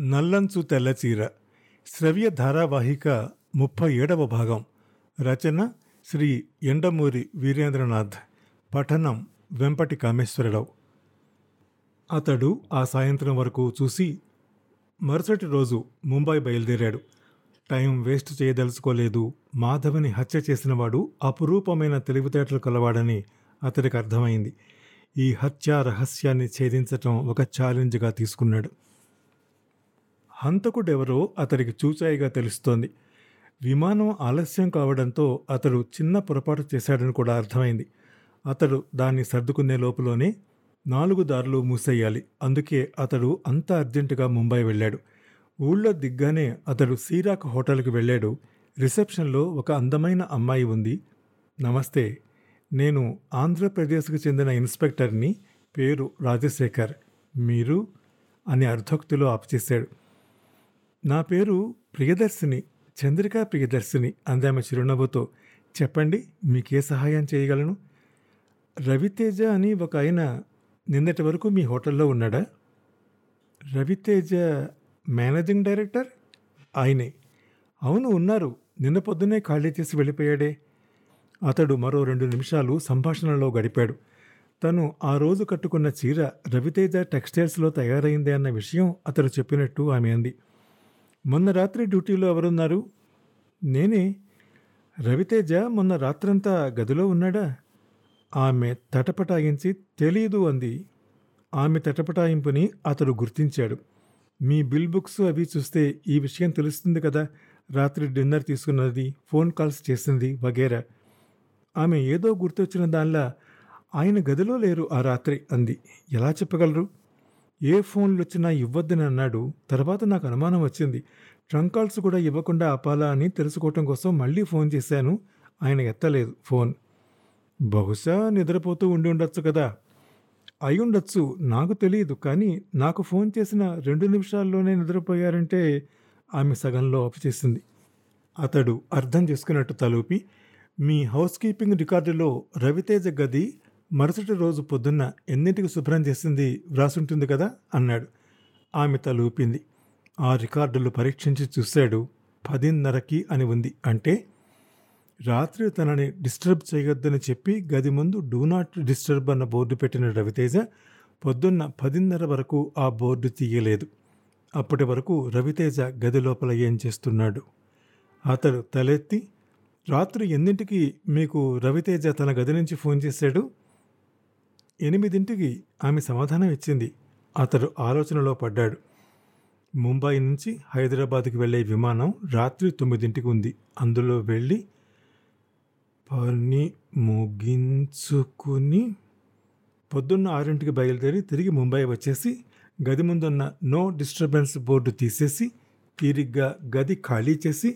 నల్లంచు తెల్లచీర శ్రవ్య ధారావాహిక ముప్పై ఏడవ భాగం. రచన శ్రీ ఎండమూరి వీరేంద్రనాథ్. పఠనం వెంపటి కామేశ్వరరావు. అతడు ఆ సాయంత్రం వరకు చూసి మరుసటి రోజు ముంబై బయలుదేరాడు. Time waste చేయదలుచుకోలేదు. మాధవిని హత్య చేసినవాడు అపురూపమైన తెలివితేటలు కలవాడని అతడికి అర్థమైంది. ఈ హత్య రహస్యాన్ని ఛేదించటం ఒక ఛాలెంజ్గా తీసుకున్నాడు. హంతకుడెవరో అతడికి చూచాయిగా తెలుస్తోంది. విమానం ఆలస్యం కావడంతో అతడు చిన్న పొరపాటు చేశాడని కూడా అర్థమైంది. అతడు దాన్ని సర్దుకునే లోపలోనే నాలుగు దారులు మూసేయాలి. అందుకే అతడు అంత అర్జెంటుగా ముంబై వెళ్ళాడు. ఊళ్ళో దిగ్గానే అతడు సీరాక్ హోటల్కి వెళ్ళాడు. రిసెప్షన్లో ఒక అందమైన అమ్మాయి ఉంది. నమస్తే. నేను ఆంధ్రప్రదేశ్కు చెందిన ఇన్స్పెక్టర్ని పేరు రాజశేఖర్. మీరు? అని అర్ధోక్తిలో ఆపుచేశాడు. నా పేరు ప్రియదర్శిని చంద్రికా ప్రియదర్శిని అందామె చిరునవ్వుతో. చెప్పండి మీకే సహాయం చేయగలను? రవితేజ అని ఒక ఆయన నిన్నటి వరకు మీ హోటల్లో ఉన్నాడా? Raviteja managing director? ఆయనే. అవును ఉన్నారు. నిన్న పొద్దునే ఖాళీ చేసి వెళ్ళిపోయాడే. అతడు మరో రెండు నిమిషాలు సంభాషణలో గడిపాడు. తను ఆ రోజు కట్టుకున్న చీర రవితేజ టెక్స్టైల్స్లో తయారైంది అన్న విషయం అతడు చెప్పినట్టు ఆమె అంది. మొన్న రాత్రి డ్యూటీలో ఎవరున్నారు? నేనే. రవితేజ మొన్న రాత్రంతా గదిలో ఉన్నాడా? ఆమె తటపటాయించి తెలీదు అంది. ఆమె తటపటాయింపుని అతడు గుర్తించాడు. మీ బిల్ బుక్స్ అవి చూస్తే ఈ విషయం తెలుస్తుంది కదా? రాత్రి డిన్నర్ తీసుకున్నది ఫోన్ కాల్స్ చేసింది వగేరా. ఆమె ఏదో గుర్తొచ్చిన దానిలా ఆయన గదిలో లేరు ఆ రాత్రి అంది. ఎలా చెప్పగలరు? ఏ ఫోన్లు వచ్చినా ఇవ్వద్దని అన్నాడు. తర్వాత నాకు అనుమానం వచ్చింది. ట్రంక్ కాల్స్ కూడా ఇవ్వకుండా ఆపాలా అని తెలుసుకోవటం కోసం మళ్ళీ ఫోన్ చేశాను. ఆయన ఎత్తలేదు ఫోన్. బహుశా నిద్రపోతూ ఉండి ఉండొచ్చు కదా. అయి ఉండొచ్చు నాకు తెలియదు కానీ నాకు ఫోన్ చేసిన రెండు నిమిషాల్లోనే నిద్రపోయారంటే ఆమె సగంలో ఆఫ్ చేసింది. అతడు అర్థం చేసుకున్నట్టు తలూపి మీ హౌస్ కీపింగ్ రికార్డులో రవితేజ గది మరుసటి రోజు పొద్దున్న ఎన్నింటికి శుభ్రం చేసింది వ్రాసుంటుంది కదా అన్నాడు. ఆమె తలూపింది ఆ రికార్డులు పరీక్షించి చూశాడు. పదిన్నరకి అని ఉంది. అంటే రాత్రి తనని డిస్టర్బ్ చేయొద్దని చెప్పి గది ముందు డూ నాట్ డిస్టర్బ్ అన్న బోర్డు పెట్టిన రవితేజ పొద్దున్న పదిన్నర వరకు ఆ బోర్డు తీయలేదు. అప్పటి వరకు రవితేజ గది లోపల ఏం చేస్తున్నాడు? అతడు తలెత్తి రాత్రి ఎన్నింటికి మీకు రవితేజ తన గది నుంచి ఫోన్ చేశాడు? ఎనిమిదింటికి ఆమె సమాధానం ఇచ్చింది. అతడు ఆలోచనలో పడ్డాడు. ముంబై నుంచి హైదరాబాద్కి వెళ్ళే విమానం రాత్రి తొమ్మిదింటికి ఉంది. అందులో వెళ్ళి పని ముగించుకుని పొద్దున్న ఆరింటికి బయలుదేరి తిరిగి ముంబై వచ్చేసి గది ముందున్న నో డిస్టర్బెన్స్ బోర్డు తీసేసి తీరిగ్గా గది ఖాళీ చేసి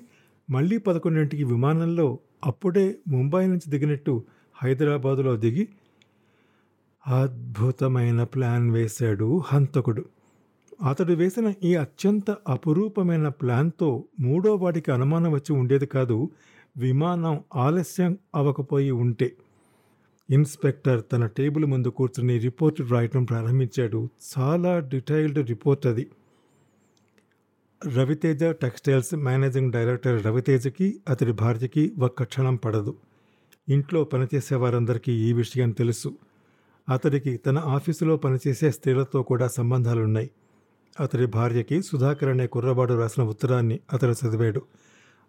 మళ్ళీ పదకొండింటికి విమానంలో అప్పుడే ముంబై నుంచి దిగినట్టు హైదరాబాదులో దిగి అద్భుతమైన ప్లాన్ వేశాడు హంతకుడు. అతడు వేసిన ఈ అత్యంత అపురూపమైన ప్లాన్తో మూడో వాడికి అనుమానం వచ్చి ఉండేది కాదు విమానం ఆలస్యం అవ్వకపోయి ఉంటే. ఇన్స్పెక్టర్ తన టేబుల్ ముందు కూర్చుని రిపోర్ట్ రాయటం ప్రారంభించాడు. చాలా డీటెయిల్డ్ రిపోర్ట్ అది. రవితేజ టెక్స్టైల్స్ మేనేజింగ్ డైరెక్టర్ రవితేజకి అతడి భార్యకి ఒక్క క్షణం పడదు. ఇంట్లో పనిచేసే వారందరికీ ఈ విషయం తెలుసు. అతడికి తన ఆఫీసులో పనిచేసే స్త్రీలతో కూడా సంబంధాలున్నాయి. అతడి భార్యకి సుధాకర్ అనే కుర్రవాడు రాసిన ఉత్తరాన్ని అతడు చదివాడు.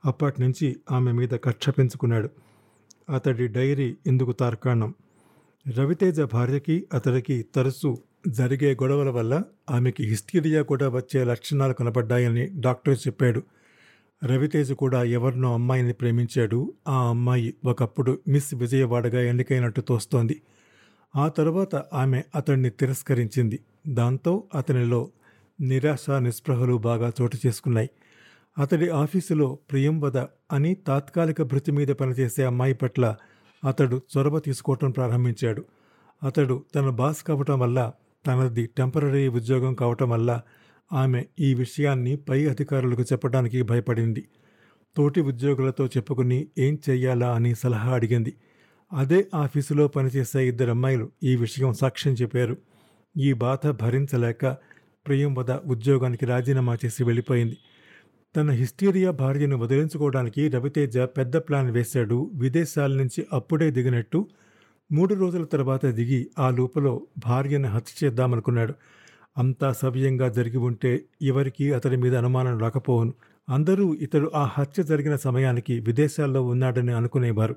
అప్పటి నుంచి ఆమె మీద కక్ష పెంచుకున్నాడు. అతడి డైరీ ఇందుకు తార్కాణం. రవితేజ భార్యకి అతడికి తరచూ జరిగే గొడవల వల్ల ఆమెకి హిస్టీరియా కూడా వచ్చే లక్షణాలు కనపడ్డాయని డాక్టర్ చెప్పాడు. రవితేజ కూడా ఎవరినో అమ్మాయిని ప్రేమించాడు. ఆ అమ్మాయి ఒకప్పుడు మిస్ విజయవాడగా ఎన్నికైనట్టు తోస్తోంది. ఆ తర్వాత ఆమె అతన్ని తిరస్కరించింది. దాంతో అతనిలో నిరాశ నిస్పృహలు బాగా చోటు చేసుకున్నాయి. అతడి ఆఫీసులో ప్రియంవద అని తాత్కాలిక భృతి మీద పనిచేసే అమ్మాయి పట్ల అతడు చొరవ తీసుకోవటం ప్రారంభించాడు. అతడు తన బాస్ కావటం వల్ల తనది టెంపరీ ఉద్యోగం కావటం వల్ల ఆమె ఈ విషయాన్ని పై అధికారులకు చెప్పడానికి భయపడింది. తోటి ఉద్యోగులతో చెప్పుకుని ఏం చెయ్యాలా అని సలహా అడిగింది. అదే ఆఫీసులో పనిచేసే ఇద్దరు అమ్మాయిలు ఈ విషయం సాక్ష్యం చెప్పారు. ఈ బాధ భరించలేక ప్రియంవద ఉద్యోగానికి రాజీనామా చేసి వెళ్ళిపోయింది. తన హిస్టీరియా భార్యను వదిలించుకోవడానికి రవితేజ పెద్ద ప్లాన్ వేశాడు. విదేశాల నుంచి అప్పుడే దిగినట్టు మూడు రోజుల తర్వాత దిగి ఆ లోపల భార్యను హత్య చేద్దామనుకున్నాడు. అంతా సవ్యంగా జరిగి ఉంటే ఎవరికి అతడి మీద అనుమానం రాకపోవును. అందరూ ఇతడు ఆ హత్య జరిగిన సమయానికి విదేశాల్లో ఉన్నాడని అనుకునేవారు.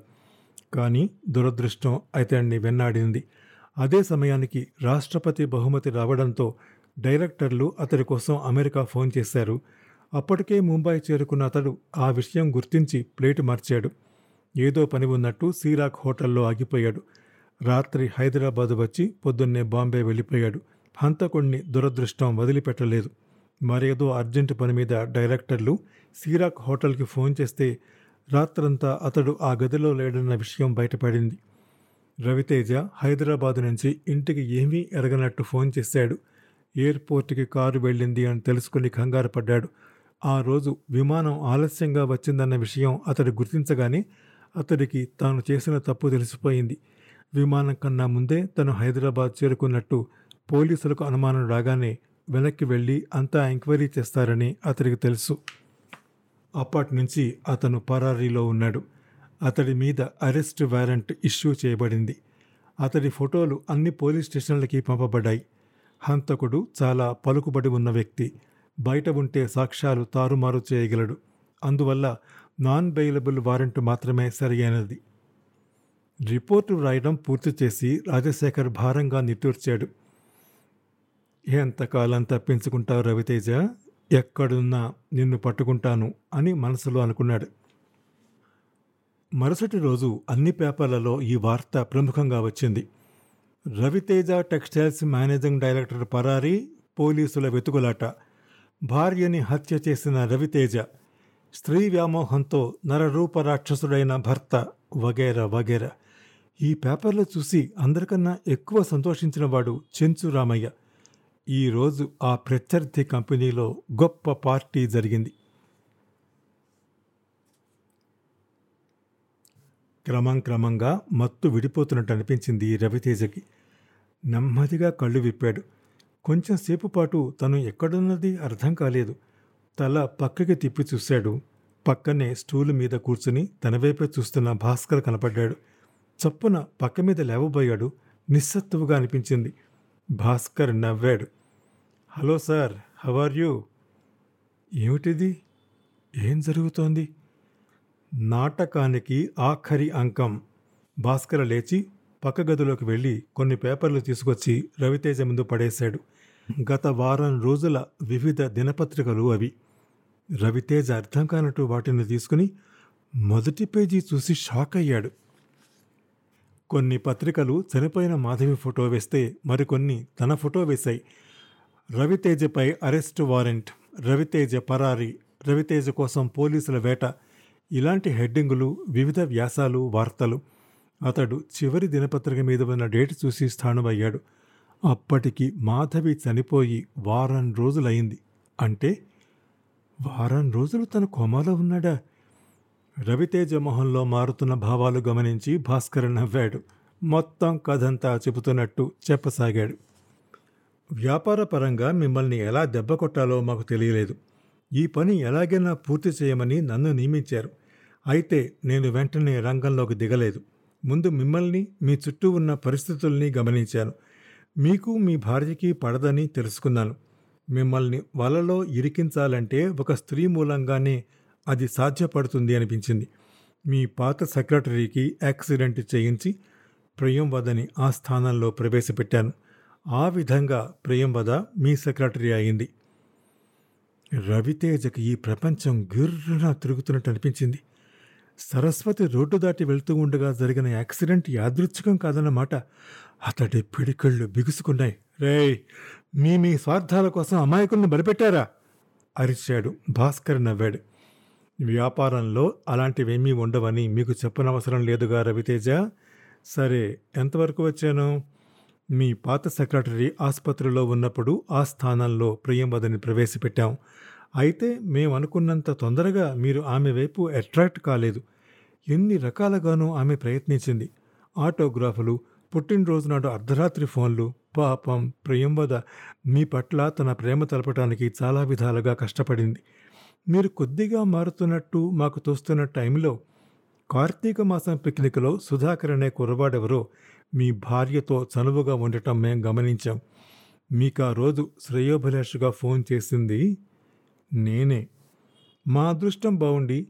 కానీ దురదృష్టం అతన్ని వెన్నాడింది. అదే సమయానికి రాష్ట్రపతి బహుమతి రావడంతో డైరెక్టర్లు అతడి కోసం అమెరికా ఫోన్ చేశారు. అప్పటికే ముంబై చేరుకున్న అతడు ఆ విషయం గుర్తించి ప్లేటు మార్చాడు. ఏదో పని ఉన్నట్టు సీరాక్ హోటల్లో ఆగిపోయాడు. రాత్రి హైదరాబాద్ వచ్చి పొద్దున్నే బాంబే వెళ్ళిపోయాడు. హంతకుణ్ణి దురదృష్టం వదిలిపెట్టలేదు. మరేదో అర్జెంటు పని మీద డైరెక్టర్లు సీరాక్ హోటల్కి ఫోన్ చేస్తే రాత్రంతా అతడు ఆ గదిలో లేడన్న విషయం బయటపడింది. రవితేజ హైదరాబాద్ నుంచి ఇంటికి ఏమీ ఎరగనట్టు ఫోన్ చేశాడు. ఎయిర్పోర్ట్కి కారు వెళ్ళింది అని తెలుసుకుని కంగారు పడ్డాడు. ఆ రోజు విమానం ఆలస్యంగా వచ్చిందన్న విషయం అతడు గుర్తించగానే అతడికి తాను చేసిన తప్పు తెలిసిపోయింది. విమానం కన్నా ముందే తను హైదరాబాద్ చేరుకున్నట్టు పోలీసులకు అనుమానం రాగానే వెనక్కి వెళ్ళి అంతా ఎంక్వైరీ చేస్తారని అతడికి తెలుసు. అప్పటి నుంచి అతను పరారీలో ఉన్నాడు. అతడి మీద అరెస్ట్ వారెంట్ ఇష్యూ చేయబడింది. అతడి ఫోటోలు అన్ని పోలీస్ స్టేషన్లకి పంపబడ్డాయి. హంతకుడు చాలా పలుకుబడి ఉన్న వ్యక్తి. బయట ఉంటే సాక్ష్యాలు తారుమారు చేయగలడు. అందువల్ల నాన్ బెయిలబుల్ వారెంట్ మాత్రమే సరియైనది రిపోర్టు రాయడం పూర్తి చేసి రాజశేఖర్ భారంగా నిట్టూర్చాడు. ఎంతకాలం తప్పించుకుంటావు రవితేజ? ఎక్కడున్నా నిన్ను పట్టుకుంటాను అని మనసులో అనుకున్నాడు. మరుసటి రోజు అన్ని పేపర్లలో ఈ వార్త ప్రముఖంగా వచ్చింది. రవితేజ టెక్స్టైల్స్ మేనేజింగ్ డైరెక్టర్ పరారీ పోలీసుల వెతుకులాట. భార్యని హత్య చేసిన రవితేజ స్త్రీ వ్యామోహంతో నరరూప రాక్షసుడైన భర్త వగేరా వగేరా. ఈ పేపర్లు చూసి అందరికన్నా ఎక్కువ సంతోషించిన వాడు చెంచు రామయ్య. ఈరోజు ఆ ప్రత్యర్థి కంపెనీలో గొప్ప పార్టీ జరిగింది. క్రమం క్రమంగా మత్తు విడిపోతున్నట్టు అనిపించింది రవితేజకి. నెమ్మదిగా కళ్ళు విప్పాడు. కొంచెం సేపు పాటు తను ఎక్కడున్నది అర్థం కాలేదు. తల పక్కకి తిప్పి చూశాడు. పక్కనే స్టూలు మీద కూర్చుని తన వైపే చూస్తున్న భాస్కర్ కనపడ్డాడు. చప్పున పక్క మీద లేవబోయాడు. నిస్సత్తువుగా అనిపించింది. భాస్కర్ నవ్వాడు. Hello sir how are you? ఏమిటిది? ఏం జరుగుతోంది? నాటకానికి ఆఖరి అంకం. భాస్కర్ లేచి పక్క గదిలోకి వెళ్ళి కొన్ని పేపర్లు తీసుకొచ్చి రవితేజ ముందు పడేశాడు. గత వారం రోజుల వివిధ దినపత్రికలు అవి. రవితేజ అర్థం కానట్టు వాటిని తీసుకుని మొదటి పేజీ చూసి షాక్ అయ్యాడు కొన్ని పత్రికలు చనిపోయిన మాధవి ఫోటో వేస్తే మరికొన్ని తన ఫోటో వేశాయి. రవితేజపై అరెస్ట్ వారెంట్ రవితేజ పరారి రవితేజ కోసం పోలీసుల వేట ఇలాంటి హెడ్డింగులు వివిధ వ్యాసాలు వార్తలు. అతడు చివరి దినపత్రిక మీద ఉన్న డేట్ చూసి స్థానమయ్యాడు అప్పటికి మాధవి చనిపోయి వారం రోజులైంది అంటే వారం రోజులు తన కోమాలో ఉన్నాడా? రవితేజ మొహంలో మారుతున్న భావాలు గమనించి భాస్కర్ నవ్వాడు. మొత్తం కథంతా చెబుతున్నట్టు చెప్పసాగాడు. వ్యాపారపరంగా మిమ్మల్ని ఎలా దెబ్బ కొట్టాలో మాకు తెలియలేదు. ఈ పని ఎలాగైనా పూర్తి చేయమని నన్ను నియమించారు. అయితే నేను వెంటనే రంగంలోకి దిగలేదు. ముందు మిమ్మల్ని మీ చుట్టూ ఉన్న పరిస్థితుల్ని గమనించాను. మీకు మీ భార్యకి పడదని తెలుసుకున్నాను. మిమ్మల్ని వలలో ఇరికించాలంటే ఒక స్త్రీ మూలంగానే అది సాధ్యపడుతుంది అనిపించింది. మీ పాత సెక్రటరీకి యాక్సిడెంట్ చేయించి ప్రియంవదని ఆ స్థానంలో ప్రవేశపెట్టాను. ఆ విధంగా ప్రియంవద మీ సెక్రటరీ అయింది. రవితేజకి ఈ ప్రపంచం గిర్రున తిరుగుతున్నట్టు అనిపించింది. సరస్వతి రోడ్డు దాటి వెళ్తూ ఉండగా జరిగిన యాక్సిడెంట్ యాదృచ్ఛికం కాదన్నమాట. అతడి పిడికళ్ళు బిగుసుకున్నాయి. రేయ్ మీ మీ స్వార్థాల కోసం అమాయకుల్ని బలిపెట్టారా? అరిచాడు భాస్కర్ నవ్వాడు. వ్యాపారంలో అలాంటివేమీ ఉండవని మీకు చెప్పనవసరం లేదుగా రవితేజ. సరే ఎంతవరకు వచ్చాను? మీ పాత సెక్రటరీ ఆసుపత్రిలో ఉన్నప్పుడు ఆ స్థానంలో ప్రియంవదని ప్రవేశపెట్టాం. అయితే మేము అనుకున్నంత తొందరగా మీరు ఆమె వైపు అట్రాక్ట్ కాలేదు. ఎన్ని రకాలుగానూ ఆమె ప్రయత్నించింది. ఆటోగ్రాఫులు పుట్టినరోజు నాడు అర్ధరాత్రి ఫోన్లు పాపం ప్రియంవద మీ పట్ల తన ప్రేమ తెలపడానికి చాలా విధాలుగా కష్టపడింది. మీరు కొద్దిగా మారుతున్నట్టు మాకు తోస్తున్న టైంలో కార్తీక మాసం పిక్నిక్లో సుధాకర్ అనే కుర్రవాడెవరో మీ భార్యతో చనువుగా ఉండటం మేం గమనించాం. మీకు ఆ రోజు శ్రేయోభిలాషుగా ఫోన్ చేసింది నేనే. మా అదృష్టం బాగుండి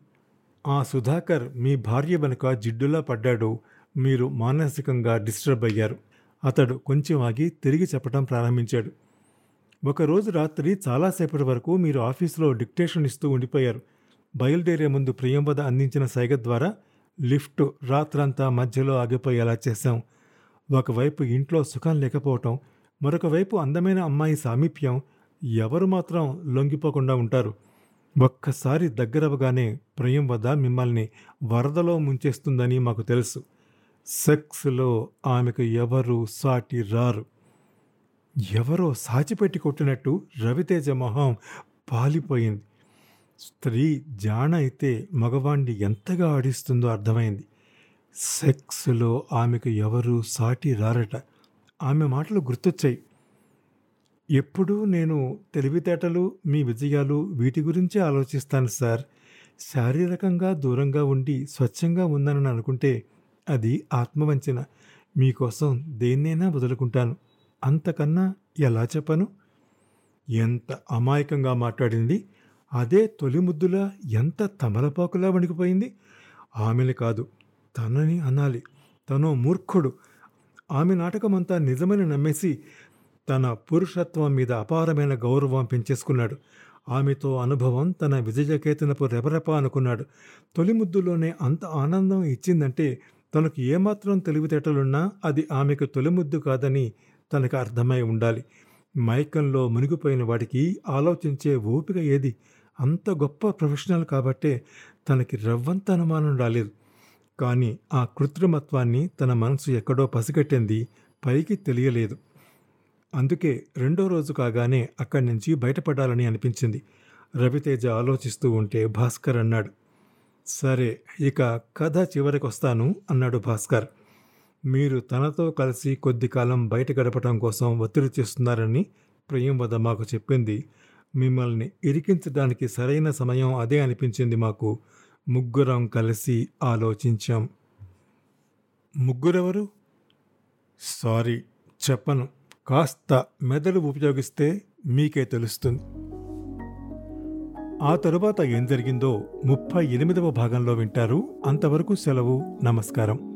ఆ సుధాకర్ మీ భార్య వెనుక జిడ్డులా పడ్డాడు మీరు మానసికంగా డిస్టర్బ్ అయ్యారు అతడు కొంచెం ఆగి తిరిగి చెప్పడం ప్రారంభించాడు. ఒకరోజు రాత్రి చాలాసేపటి వరకు మీరు ఆఫీసులో డిక్టేషన్ ఇస్తూ ఉండిపోయారు. బయలుదేరే ముందు ప్రియంవద అందించిన సైగ ద్వారా లిఫ్ట్ రాత్రంతా మధ్యలో ఆగిపోయేలా చేశాం. ఒకవైపు ఇంట్లో సుఖం లేకపోవటం మరొక వైపు అందమైన అమ్మాయి సామీప్యం ఎవరు మాత్రం లొంగిపోకుండా ఉంటారు. ఒక్కసారి దగ్గరవగానే ప్రియం వద్ద మిమ్మల్ని వరదలో ముంచేస్తుందని మాకు తెలుసు. సెక్స్లో ఆమెకు ఎవరు సాటి రారు. ఎవరో సాచిపెట్టి కొట్టినట్టు రవితేజ మొహం పాలిపోయింది. స్త్రీ జాణ అయితే మగవాణ్ణి ఎంతగా ఆడిస్తుందో అర్థమైంది. సెక్స్లో ఆమెకు ఎవరు సాటి రారట. ఆమె మాటలు గుర్తొచ్చాయి. ఎప్పుడూ నేను తెలివితేటలు మీ విజయాలు వీటి గురించే ఆలోచిస్తాను సార్. శారీరకంగా దూరంగా ఉండి స్వచ్ఛంగా ఉందని అనుకుంటే అది ఆత్మవంచన. మీకోసం దేన్నైనా వదులుకుంటాను. అంతకన్నా ఎలా చెప్పను? ఎంత అమాయకంగా మాట్లాడింది? అదే తొలి ముద్దులా ఎంత తమలపాకులా వణికిపోయింది? ఆమెని కాదు తనని అనాలి. తను మూర్ఖుడు. ఆమె నాటకమంతా నిజమని నమ్మేసి తన పురుషత్వం మీద అపారమైన గౌరవం పెంచేసుకున్నాడు. ఆమెతో అనుభవం తన విజయకేతనపు రెపరెప అనుకున్నాడు. తొలి ముద్దులోనే అంత ఆనందం ఇచ్చిందంటే తనకు ఏమాత్రం తెలివితేటలున్నా అది ఆమెకు తొలి ముద్దు కాదని తనకు అర్థమై ఉండాలి. మైకంలో మునిగిపోయిన వాడికి ఆలోచించే ఓపిక ఏది? అంత గొప్ప ప్రొఫెషనల్ కాబట్టే తనకి రవ్వంత అనుమానం రాలేదు. కానీ ఆ కృత్రిమత్వాన్ని తన మనసు ఎక్కడో పసిగట్టింది పైకి తెలియలేదు. అందుకే రెండో రోజు కాగానే అక్కడి నుంచి బయటపడాలని అనిపించింది. రవితేజ ఆలోచిస్తూ ఉంటే భాస్కర్ అన్నాడు. సరే ఇక కథ చివరికి వస్తాను అన్నాడు భాస్కర్. మీరు తనతో కలిసి కొద్ది కాలం బయట గడపటం కోసం ఒత్తిడి చేస్తున్నారని ప్రియంవద మాకు చెప్పింది. మిమ్మల్ని ఇరికించడానికి సరైన సమయం అదే అనిపించింది మాకు. ముగ్గురం కలిసి ఆలోచించాం. ముగ్గురెవరు? సారీ చెప్పను. కాస్త మెదడు ఉపయోగిస్తే మీకే తెలుస్తుంది. ఆ తరువాత ఏం జరిగిందో ముప్పై ఎనిమిదవ భాగంలో వింటారు. అంతవరకు సెలవు నమస్కారం.